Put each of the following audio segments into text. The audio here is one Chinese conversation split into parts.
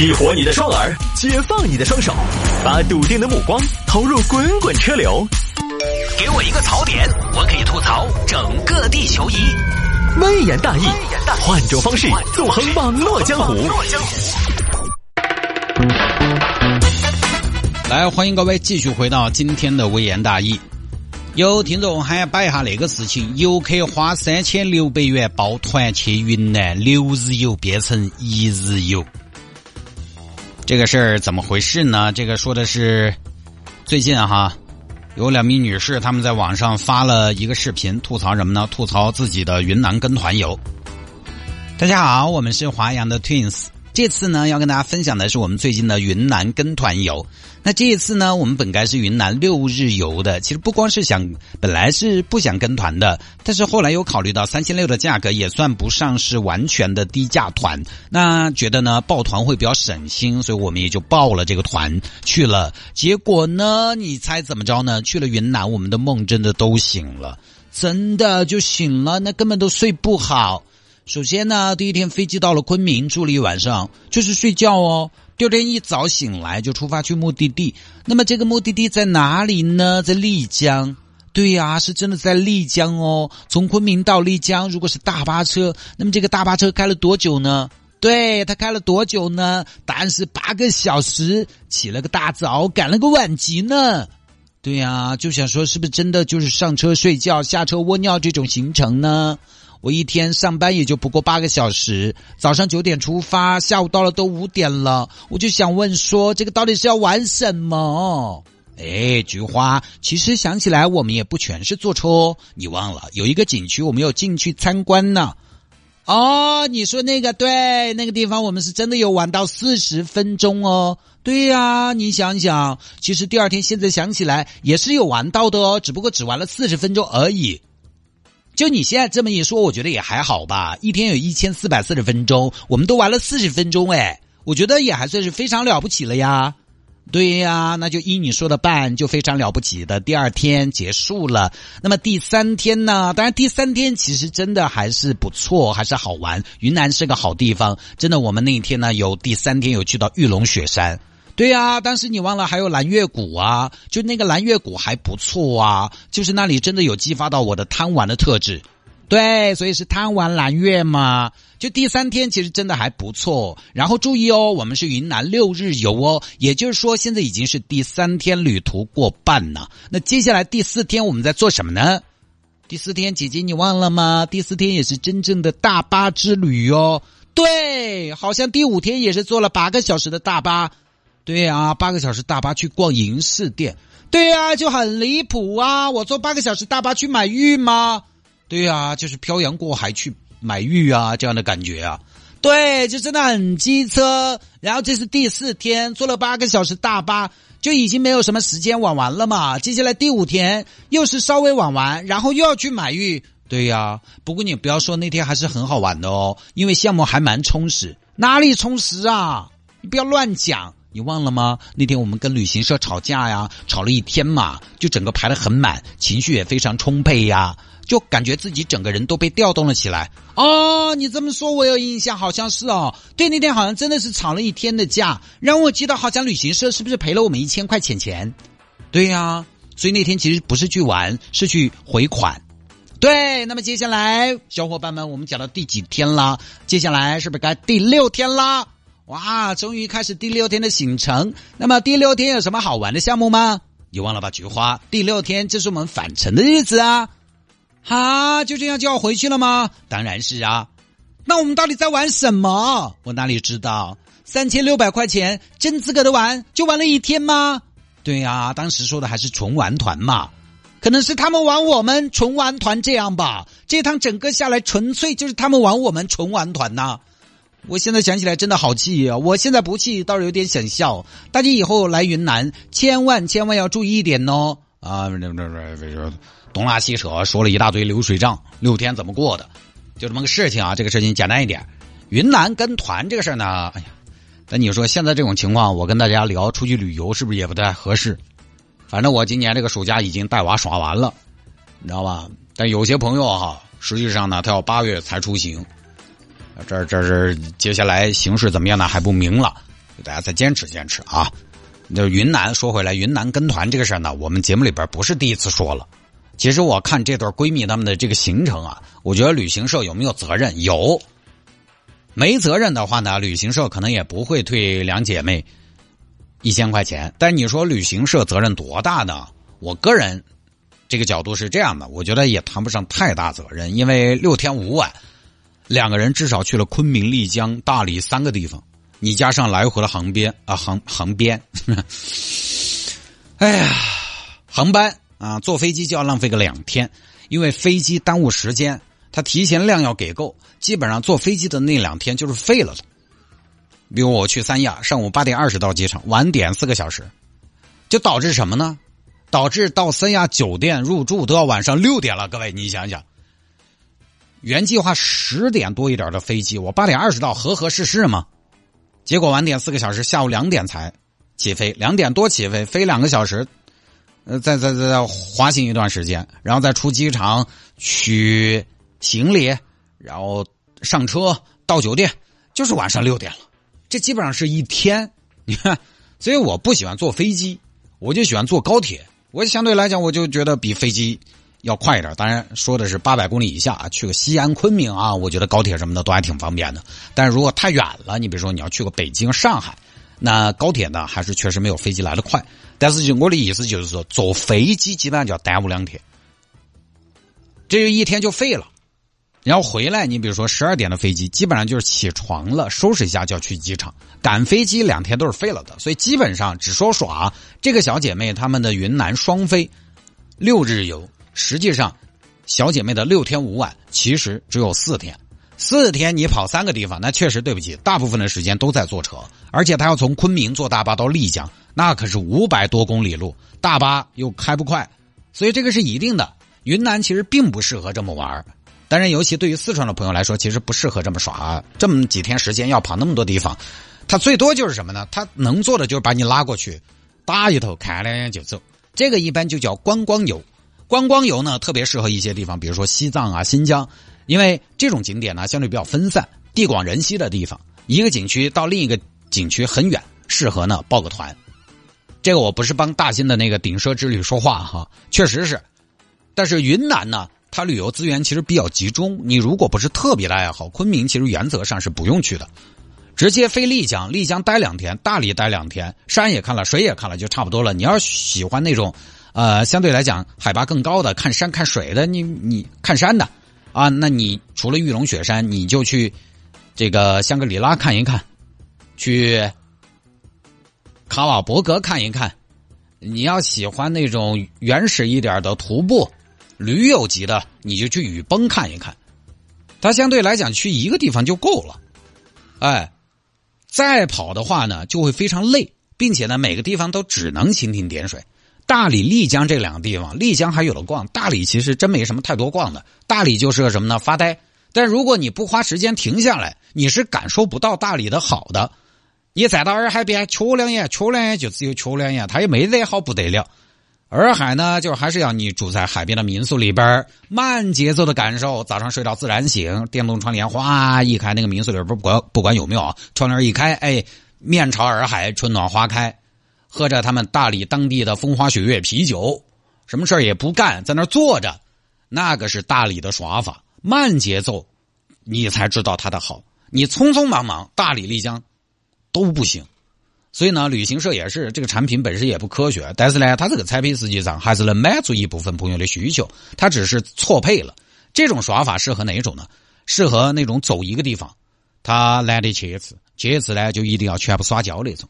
激活你的双耳，解放你的双手，把笃定的目光投入滚滚车流。给我一个槽点，我可以吐槽整个地球仪。微言大义，换种方式纵横网络江湖。来，欢迎各位继续回到今天的微言大义。有听众还摆一下那个事情：游客花三千六百元抱团去云南，六日游变成一日游。这个事儿怎么回事呢？这个说的是最近哈，有两名女士她们在网上发了一个视频，吐槽什么呢？吐槽自己的云南跟团游。大家好，我们是华阳的 Twins。这次呢，要跟大家分享的是我们最近的云南跟团游。那这一次呢，我们本该是云南六日游的。其实不光是想，本来是不想跟团的，但是后来有考虑到三千六的价格也算不上是完全的低价团，那觉得呢报团会比较省心，所以我们也就报了这个团去了。结果呢，你猜怎么着呢？去了云南，我们的梦真的都醒了，真的就醒了，那根本都睡不好。首先呢，第一天飞机到了昆明，住了一晚上，就是睡觉哦。第二天一早醒来就出发去目的地。那么这个目的地在哪里呢？在丽江。对呀，是真的在丽江哦。从昆明到丽江，如果是大巴车，那么这个大巴车开了多久呢？对，它开了多久呢？答案是八个小时。起了个大早，赶了个晚集呢。对呀，就想说是不是真的就是上车睡觉，下车窝尿这种行程呢？我一天上班也就不过八个小时，早上九点出发，下午到了都五点了，我就想问说，这个到底是要玩什么？哎，菊花，其实想起来我们也不全是坐车，你忘了有一个景区我们有进去参观呢。哦，你说那个对，那个地方我们是真的有玩到四十分钟哦。对呀，你想想，其实第二天现在想起来也是有玩到的哦，只不过只玩了四十分钟而已。就你现在这么一说，我觉得也还好吧。一天有一千四百四十分钟，我们都玩了四十分钟，哎，我觉得也还算是非常了不起了呀。对呀，那就依你说的办，就非常了不起的。第二天结束了，那么第三天呢？当然，第三天其实真的还是不错，还是好玩。云南是个好地方，真的。我们那一天呢，有第三天有去到玉龙雪山。对呀，但是你忘了还有蓝月谷啊，就那个蓝月谷还不错啊，就是那里真的有激发到我的贪玩的特质，对，所以是贪玩蓝月嘛。就第三天其实真的还不错，然后注意哦，我们是云南六日游哦，也就是说现在已经是第三天旅途过半了。那接下来第四天我们在做什么呢？第四天姐姐你忘了吗？第四天也是真正的大巴之旅哦。对，好像第五天也是坐了八个小时的大巴。对啊，八个小时大巴去逛银饰店，对啊，就很离谱啊！我坐八个小时大巴去买玉吗？对啊，就是漂洋过海去买玉啊，这样的感觉啊。对，就真的很机车。然后这是第四天，坐了八个小时大巴，就已经没有什么时间玩完了嘛。接下来第五天又是稍微玩完，然后又要去买玉。对呀，不过你不要说那天还是很好玩的哦，因为项目还蛮充实。哪里充实啊？你不要乱讲。你忘了吗？那天我们跟旅行社吵架呀，吵了一天嘛，就整个排的很满，情绪也非常充沛呀，就感觉自己整个人都被调动了起来。哦，你这么说，我有印象，好像是哦。对，那天好像真的是吵了一天的架，让我记得好像旅行社是不是赔了我们一千块钱钱？对呀，所以那天其实不是去玩，是去回款。对，那么接下来小伙伴们，我们讲到第几天了？接下来是不是该第六天啦？哇，终于开始第六天的行程。那么第六天有什么好玩的项目吗？你忘了吧，菊花？第六天这是我们返程的日子啊！哈，就这样就要回去了吗？当然是啊。那我们到底在玩什么？我哪里知道？三千六百块钱真资格的玩，就玩了一天吗？对呀，当时说的还是纯玩团嘛。可能是他们玩我们纯玩团这样吧。这趟整个下来，纯粹就是他们玩我们纯玩团呐。我现在想起来真的好气啊！我现在不气，倒是有点想笑。大家以后来云南，千万千万要注意一点哦！啊，这这这东拉西扯说了一大堆流水账，六天怎么过的？就这么个事情啊！这个事情简单一点。云南跟团这个事儿呢，哎呀，那你说现在这种情况，我跟大家聊出去旅游是不是也不太合适？反正我今年这个暑假已经带娃耍完了，你知道吧？但有些朋友哈，实际上呢，他要八月才出行。这这是接下来形势怎么样呢？还不明了。大家再坚持坚持啊。就云南说回来，云南跟团这个事儿呢，我们节目里边不是第一次说了。其实我看这对闺蜜她们的这个行程啊，我觉得旅行社有没有责任？有。没责任的话呢，旅行社可能也不会退两姐妹一千块钱。但你说旅行社责任多大呢？我个人这个角度是这样的，我觉得也谈不上太大责任，因为六天五晚，两个人至少去了昆明、丽江、大理三个地方。你加上来回的航边啊航航边，哎呀，航班啊，坐飞机就要浪费个两天，因为飞机耽误时间，它提前量要给够，基本上坐飞机的那两天就是废了的。比如我去三亚，上午八点二十到机场，晚点四个小时，就导致什么呢？导致到三亚酒店入住都要晚上六点了。各位，你想想，原计划十点多一点的飞机，我八点二十到，合合适适吗？结果晚点四个小时，下午两点才起飞，两点多起飞，飞两个小时，呃，再再再再滑行一段时间，然后再出机场取行李，然后上车到酒店，就是晚上六点了。这基本上是一天，你看，所以我不喜欢坐飞机，我就喜欢坐高铁。我相对来讲，我就觉得比飞机。要快一点，当然说的是八百公里以下啊，去个西安、昆明啊，我觉得高铁什么的都还挺方便的。但是如果太远了，你比如说你要去个北京、上海，那高铁呢还是确实没有飞机来的快。但是就我的意思就是说，坐飞机基本上就要耽误两天，这就一天就废了。然后回来，你比如说十二点的飞机，基本上就是起床了，收拾一下就要去机场，赶飞机两天都是废了的。所以基本上只说耍，这个小姐妹她们的云南双飞六日游。实际上，小姐妹的六天五晚其实只有四天，四天你跑三个地方，那确实对不起，大部分的时间都在坐车，而且她要从昆明坐大巴到丽江，那可是五百多公里路，大巴又开不快，所以这个是一定的。云南其实并不适合这么玩当然，尤其对于四川的朋友来说，其实不适合这么耍，这么几天时间要跑那么多地方，他最多就是什么呢？他能做的就是把你拉过去，打一头看两眼就走，这个一般就叫观光游。观光游呢，特别适合一些地方，比如说西藏啊、新疆，因为这种景点呢相对比较分散，地广人稀的地方，一个景区到另一个景区很远，适合呢报个团。这个我不是帮大兴的那个顶奢之旅说话哈，确实是。但是云南呢，它旅游资源其实比较集中，你如果不是特别的爱好，昆明其实原则上是不用去的，直接飞丽江，丽江待两天，大理待两天，山也看了，水也看了，就差不多了。你要喜欢那种。呃，相对来讲，海拔更高的看山看水的，你你看山的，啊，那你除了玉龙雪山，你就去这个香格里拉看一看，去卡瓦伯格看一看。你要喜欢那种原始一点的徒步、驴友级的，你就去雨崩看一看。它相对来讲去一个地方就够了，哎，再跑的话呢就会非常累，并且呢每个地方都只能蜻蜓点水。大理、丽江这两个地方，丽江还有的逛，大理其实真没什么太多逛的。大理就是个什么呢？发呆。但如果你不花时间停下来，你是感受不到大理的好的。你再到洱海边，瞧两眼，瞧两眼就只有瞧两眼，它也没得好不得了。洱海呢，就还是要你住在海边的民宿里边，慢节奏的感受。早上睡到自然醒，电动窗帘哗一开，那个民宿里边不管不管有没有窗帘一开，哎，面朝洱海，春暖花开。喝着他们大理当地的风花雪月啤酒，什么事儿也不干，在那儿坐着，那个是大理的耍法，慢节奏，你才知道它的好。你匆匆忙忙，大理、丽江都不行。所以呢，旅行社也是这个产品本身也不科学，但是呢，它这个产品实际上还是能满足一部分朋友的需求，它只是错配了。这种耍法适合哪一种呢？适合那种走一个地方，他懒得去一次，去一次呢就一定要全部耍焦那种。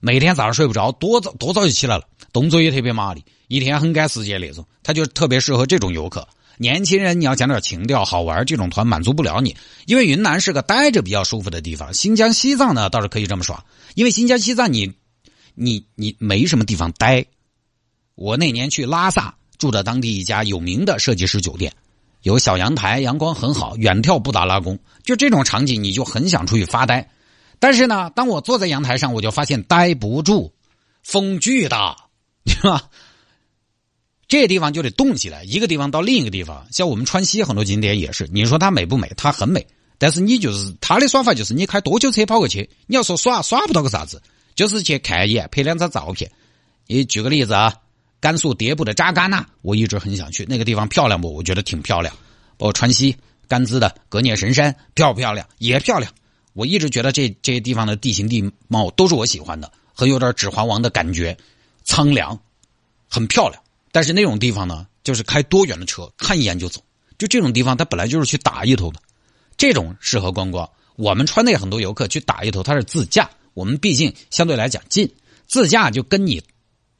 每天早上睡不着，多早多早就起来了，动作也特别麻利，一天很赶时间那种，他就特别适合这种游客。年轻人，你要讲点情调、好玩，这种团满足不了你，因为云南是个待着比较舒服的地方。新疆、西藏呢倒是可以这么耍，因为新疆、西藏你你你没什么地方待。我那年去拉萨，住的当地一家有名的设计师酒店，有小阳台，阳光很好，远眺布达拉宫，就这种场景，你就很想出去发呆。但是呢，当我坐在阳台上，我就发现待不住，风巨大，是吧？这地方就得动起来，一个地方到另一个地方。像我们川西很多景点也是，你说它美不美？它很美，但是你就是它的耍法，就是你开多久车跑过去，你要说耍耍不到个啥子，就是去看一眼，拍两张照片。你举个例子啊，甘肃迭部的扎尕那，我一直很想去那个地方，漂亮不？我觉得挺漂亮。包括川西甘孜的格聂神山，漂不漂亮？也漂亮。我一直觉得这这些地方的地形地貌都是我喜欢的，很有点《指环王》的感觉，苍凉，很漂亮。但是那种地方呢，就是开多远的车，看一眼就走。就这种地方，它本来就是去打一头的，这种适合观光。我们川内很多游客去打一头，他是自驾。我们毕竟相对来讲近，自驾就跟你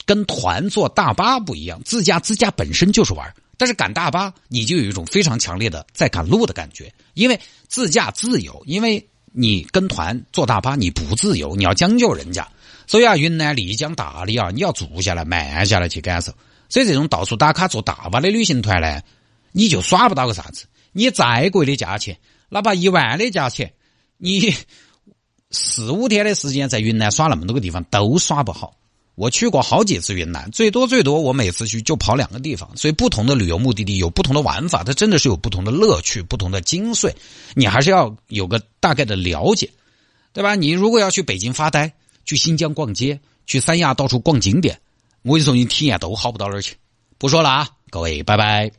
跟团坐大巴不一样。自驾自驾本身就是玩，但是赶大巴你就有一种非常强烈的在赶路的感觉。因为自驾自由，因为你跟团坐大巴你不自由，你要将就人家。所以啊，云南丽江大理啊，你要住下来慢下来去感受。所以这种到处打卡坐大巴的旅行团呢，你就耍不到个啥子。你再贵的价钱，哪怕一万的价钱，你四五天的时间在云南耍那么多个地方都耍不好。我去过好几次云南，最多最多我每次去就跑两个地方。所以不同的旅游目的地有不同的玩法，它真的是有不同的乐趣、不同的精髓。你还是要有个大概的了解，对吧？你如果要去北京发呆，去新疆逛街，去三亚到处逛景点。我跟你说，你体验都好不到哪儿去。不说了啊，各位，拜拜。